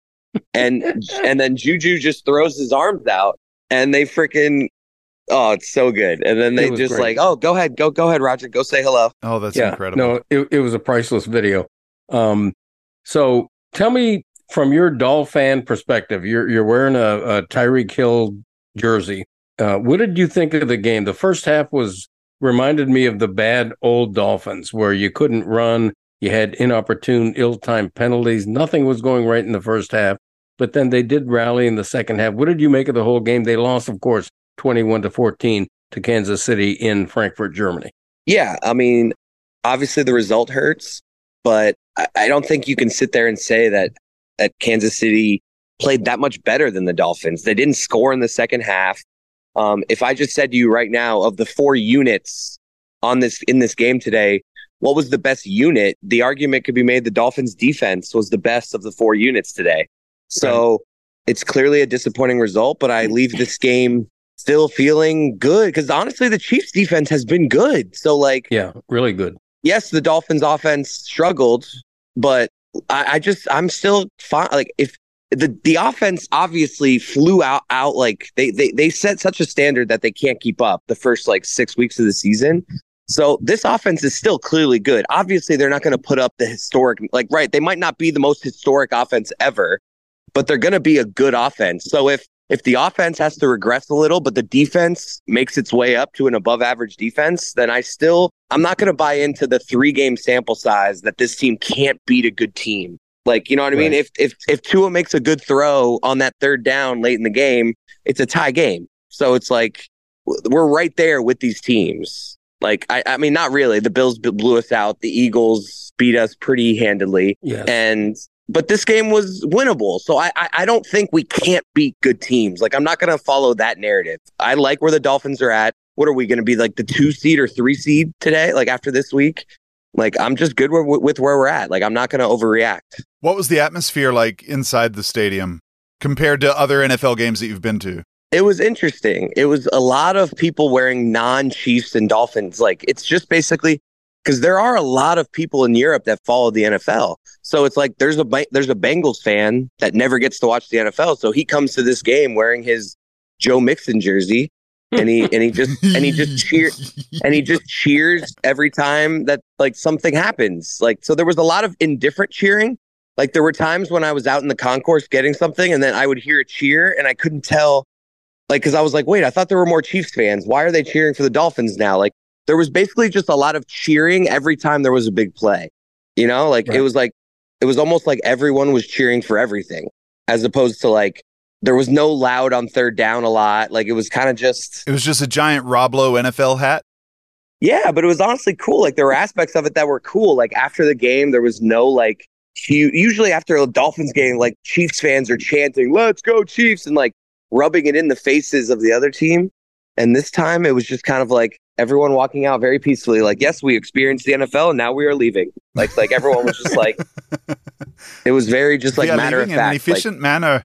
And (laughs) and then Juju just throws his arms out and they freaking oh, it's so good. And then they just great. like, oh, go ahead, go go ahead, Roger, go say hello. Oh, that's yeah, incredible. No, it, it was a priceless video. Um, so tell me from your Doll fan perspective, you're you're wearing a, a Tyreek Hill jersey. Uh, what did you think of the game? The first half was reminded me of the bad old Dolphins, where you couldn't run, you had inopportune, ill-timed penalties. Nothing was going right in the first half, but then they did rally in the second half. What did you make of the whole game? They lost, of course, twenty-one to fourteen to Kansas City in Frankfurt, Germany. Yeah, I mean, obviously the result hurts, but I, I don't think you can sit there and say that that Kansas City played that much better than the Dolphins. They didn't score in the second half. Um, if I just said to you right now, of the four units on this in this game today, what was the best unit? The argument could be made the Dolphins defense was the best of the four units today. So it's clearly a disappointing result, but I leave this game still feeling good because honestly, the Chiefs defense has been good. So like, Yeah, really good. yes, the Dolphins offense struggled, but I, I just I'm still fine. Like if the the offense obviously flew out out like they they they set such a standard that they can't keep up the first like six weeks of the season. So this offense is still clearly good. Obviously, they're not going to put up the historic like right. They might not be the most historic offense ever, but they're going to be a good offense. So if if the offense has to regress a little, but the defense makes its way up to an above average defense, then I still, I'm not going to buy into the three game sample size that this team can't beat a good team. Like, you know what I mean? If, if, if Tua makes a good throw on that third down late in the game, it's a tie game. So it's like, we're right there with these teams. Like, I, I mean, not really. The Bills blew us out. The Eagles beat us pretty handedly. Yes. And but this game was winnable. So I, I, I don't think we can't beat good teams. Like I'm not going to follow that narrative. I like where the Dolphins are at. What are we going to be like the two seed or three seed today? Like after this week, like I'm just good with, with where we're at. Like I'm not going to overreact. What was the atmosphere like inside the stadium compared to other NFL games that you've been to? It was interesting. It was a lot of people wearing non Chiefs and Dolphins. Like it's just basically because there are a lot of people in Europe that follow the NFL. So it's like there's a there's a Bengals fan that never gets to watch the NFL, so he comes to this game wearing his Joe Mixon jersey, and he and he just and he just cheers and he just cheers every time that like something happens. Like so, there was a lot of indifferent cheering. Like there were times when I was out in the concourse getting something, and then I would hear a cheer, and I couldn't tell. Like, because I was like, wait, I thought there were more Chiefs fans. Why are they cheering for the Dolphins now? Like, there was basically just a lot of cheering every time there was a big play. You know, like right. it was like it was almost like everyone was cheering for everything, as opposed to like there was no loud on third down a lot. Like it was kind of just it was just a giant Rob Lowe NFL hat. Yeah, but it was honestly cool. Like there were aspects of it that were cool. Like after the game, there was no like usually after a Dolphins game, like Chiefs fans are chanting, "Let's go Chiefs!" and like rubbing it in the faces of the other team. And this time, it was just kind of like everyone walking out very peacefully, like, yes, we experienced the NFL and now we are leaving. Like, like everyone was just like, (laughs) it was very just like matter of fact, in an efficient like, manner.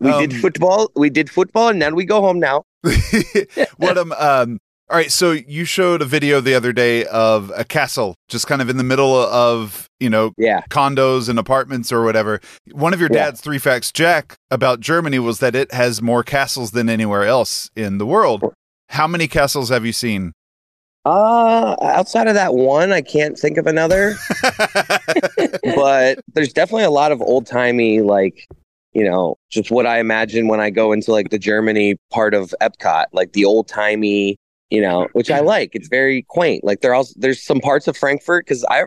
We um, did football. We did football, and then we go home now. (laughs) what um um. All right, so you showed a video the other day of a castle just kind of in the middle of, you know, yeah. condos and apartments or whatever. One of your Yeah. dad's three facts, Jack, about Germany was that it has more castles than anywhere else in the world. How many castles have you seen? Uh, outside of that one, I can't think of another. (laughs) but there's definitely a lot of old timey, like, you know, just what I imagine when I go into like the Germany part of Epcot, like the old timey, you know, which I like. It's very quaint. Like there also there's some parts of Frankfurt because I,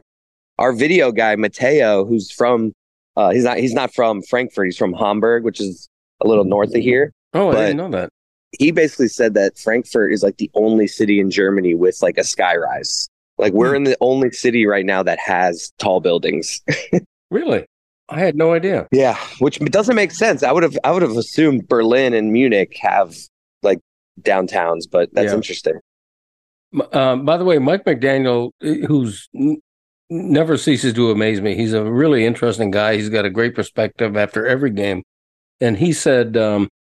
our video guy Mateo, who's from, uh, he's not he's not from Frankfurt. He's from Hamburg, which is a little north of here. Oh, I didn't know that. He basically said that Frankfurt is like the only city in Germany with like a skyrise. Like we're in the only city right now that has tall buildings. (laughs) Really? I had no idea. Yeah, which doesn't make sense. I would have I would have assumed Berlin and Munich have like downtowns, but that's Yeah. interesting. Um, by the way, Mike McDaniel, eh, who's n- never ceases to amaze me. He's a really interesting guy. He's got a great perspective after every game. And he said,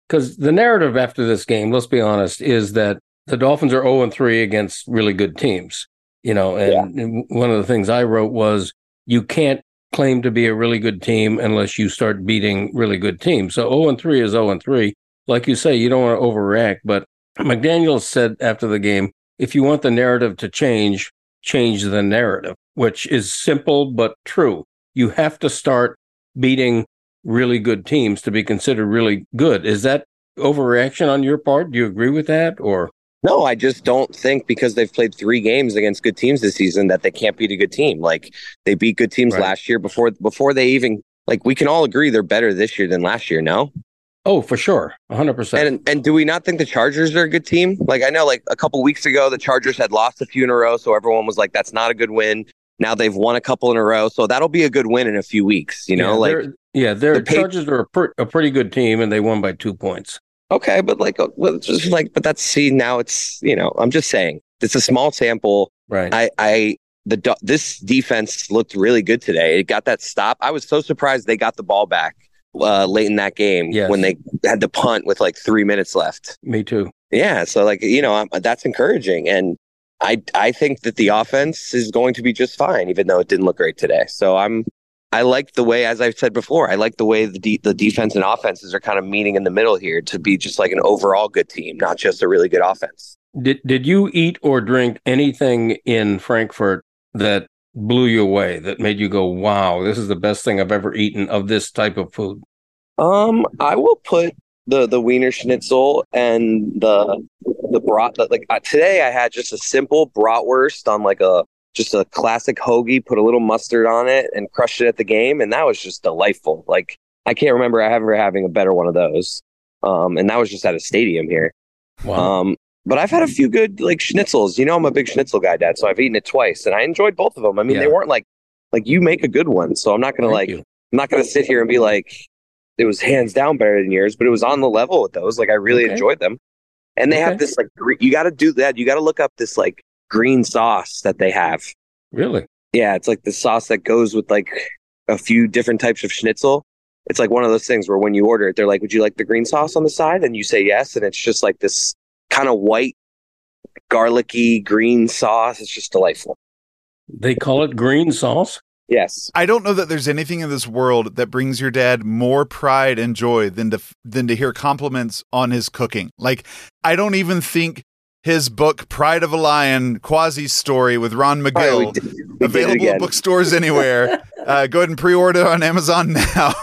because the narrative after this game, let's be honest, is that the Dolphins are 0 and 3 against really good teams. You know, and one of the things I wrote was you can't claim to be a really good team unless you start beating really good teams. So 0 and 3 is 0 and 3. Like you say, you don't want to overreact. But (clears throat) McDaniel said after the game, if you want the narrative to change, change the narrative, which is simple but true. You have to start beating really good teams to be considered really good. Is that overreaction on your part? Do you agree with that? Or No, I just don't think because they've played three games against good teams this season that they can't beat a good team. Like they beat good teams Right. last year before before they even like we can all agree they're better this year than last year, no? Oh, for sure, hundred percent. And and do we not think the Chargers are a good team? Like I know like a couple weeks ago the Chargers had lost a few in a row, so everyone was like that's not a good win. Now they've won a couple in a row, so that'll be a good win in a few weeks, you know? yeah, like they're- yeah, their the Pa- Chargers are a, per, a pretty good team, and they won by two points. Okay, but like, uh, well, it's just like, but that's see now it's you know I'm just saying it's a small sample. Right. I I the this defense looked really good today. It got that stop. I was so surprised they got the ball back uh, late in that game Yes. when they had to punt with like three minutes left. Me too. Yeah, so like you know I'm, that's encouraging, and I I think that the offense is going to be just fine, even though it didn't look great today. So I'm I like the way, as I've said before, I like the way the de- the defense and offenses are kind of meeting in the middle here to be just like an overall good team, not just a really good offense. Did did you eat or drink anything in Frankfurt that blew you away? That made you go, "Wow, this is the best thing I've ever eaten of this type of food." Um, I will put the the Wiener Schnitzel and the the brat. Like uh, today, I had just a simple bratwurst on like a just a classic hoagie, put a little mustard on it, and crushed it at the game, and that was just delightful. Like I can't remember ever having a better one of those. Um, and that was just at a stadium here. Wow. Um, but I've had a few good like schnitzels. You know, I'm a big schnitzel guy, Dad. So I've eaten it twice, and I enjoyed both of them. I mean, Yeah. they weren't like like you make a good one, so I'm not gonna Thank like you. I'm not gonna sit here and be like it was hands down better than yours, but it was on the level with those. Like I really Okay. enjoyed them, and they Okay. have this like you got to do that. You got to look up this like green sauce that they have. Really? Yeah, it's like the sauce that goes with like a few different types of schnitzel. It's like one of those things where when you order it, they're like, "Would you like the green sauce on the side?" And you say yes, and it's just like this kind of white, garlicky green sauce. It's just delightful. They call it green sauce. Yes, I don't know that there's anything in this world that brings your dad more pride and joy than to than to hear compliments on his cooking. Like I don't even think his book Pride of a Lion Quasi story with Ron All right, Magill we did- we available at bookstores anywhere. (laughs) uh, go ahead and pre-order on Amazon (laughs) now.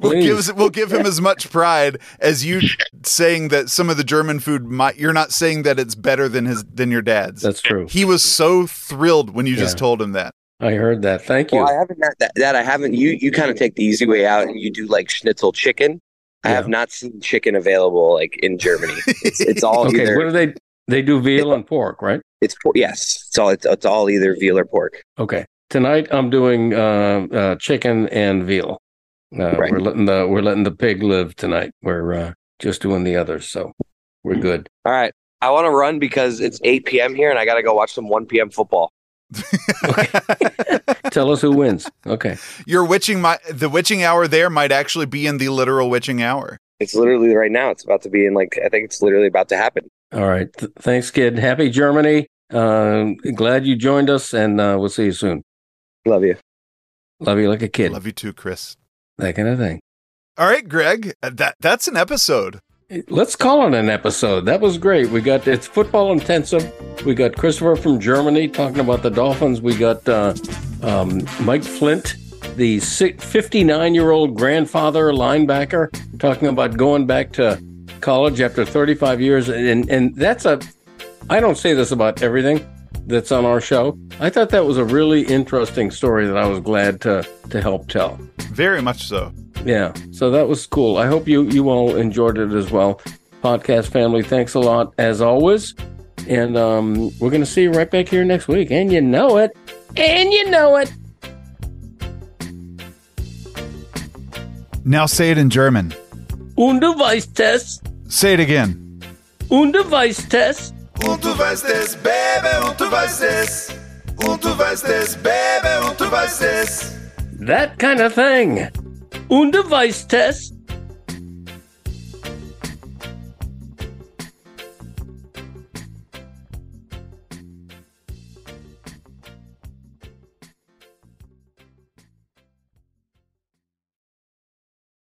we'll give we'll give him as much pride as you saying that some of the German food might. You're not saying that it's better than his than your dad's. That's true. he was so thrilled when you just told him that. I heard that. Thank you. Well, I haven't had that. That I haven't. You you kind of take the easy way out and you do like schnitzel chicken. I Yeah. have not seen chicken available like in Germany. It's, it's all okay, either what do they? They do veal and pork, right? it's por- yes. It's all it's, it's all either veal or pork. Okay. Tonight I'm doing uh, uh, chicken and veal. Uh, Right. We're letting the we're letting the pig live tonight. We're uh, just doing the others, so we're good. All right. I want to run because it's 8 p.m. here and I got to go watch some 1 p.m. football. (laughs) Tell us who wins. Okay. Your witching my the witching hour there might actually be in the literal witching hour. It's literally right now. It's about to be in like I think it's literally about to happen. All right. Th- thanks, kid. Happy Germany. Uh, glad you joined us, and uh, we'll see you soon. Love you. Love you like a kid. Love you too, Chris. That kind of thing. All right, Greg. That that's an episode. Let's call it an episode. That was great. We got it's football intensive. We got Christopher from Germany talking about the Dolphins. We got uh, um, Mike Flynt, the 59 year old grandfather linebacker, talking about going back to college after 35 years. And, and that's a, I don't say this about everything that's on our show. I thought that was a really interesting story that I was glad to, to help tell. Very much so. Yeah, so that was cool. I hope you you all enjoyed it as well. Podcast family, thanks a lot as always. And um, we're going to see you right back here next week. And you know it. And you know it. Now say it in German. Und es. Say it again. Und es. Und du weißt es, Baby, und du weißt es. Und du weißt es, Baby, und du weißt es. That kind of thing. Und du weißt es.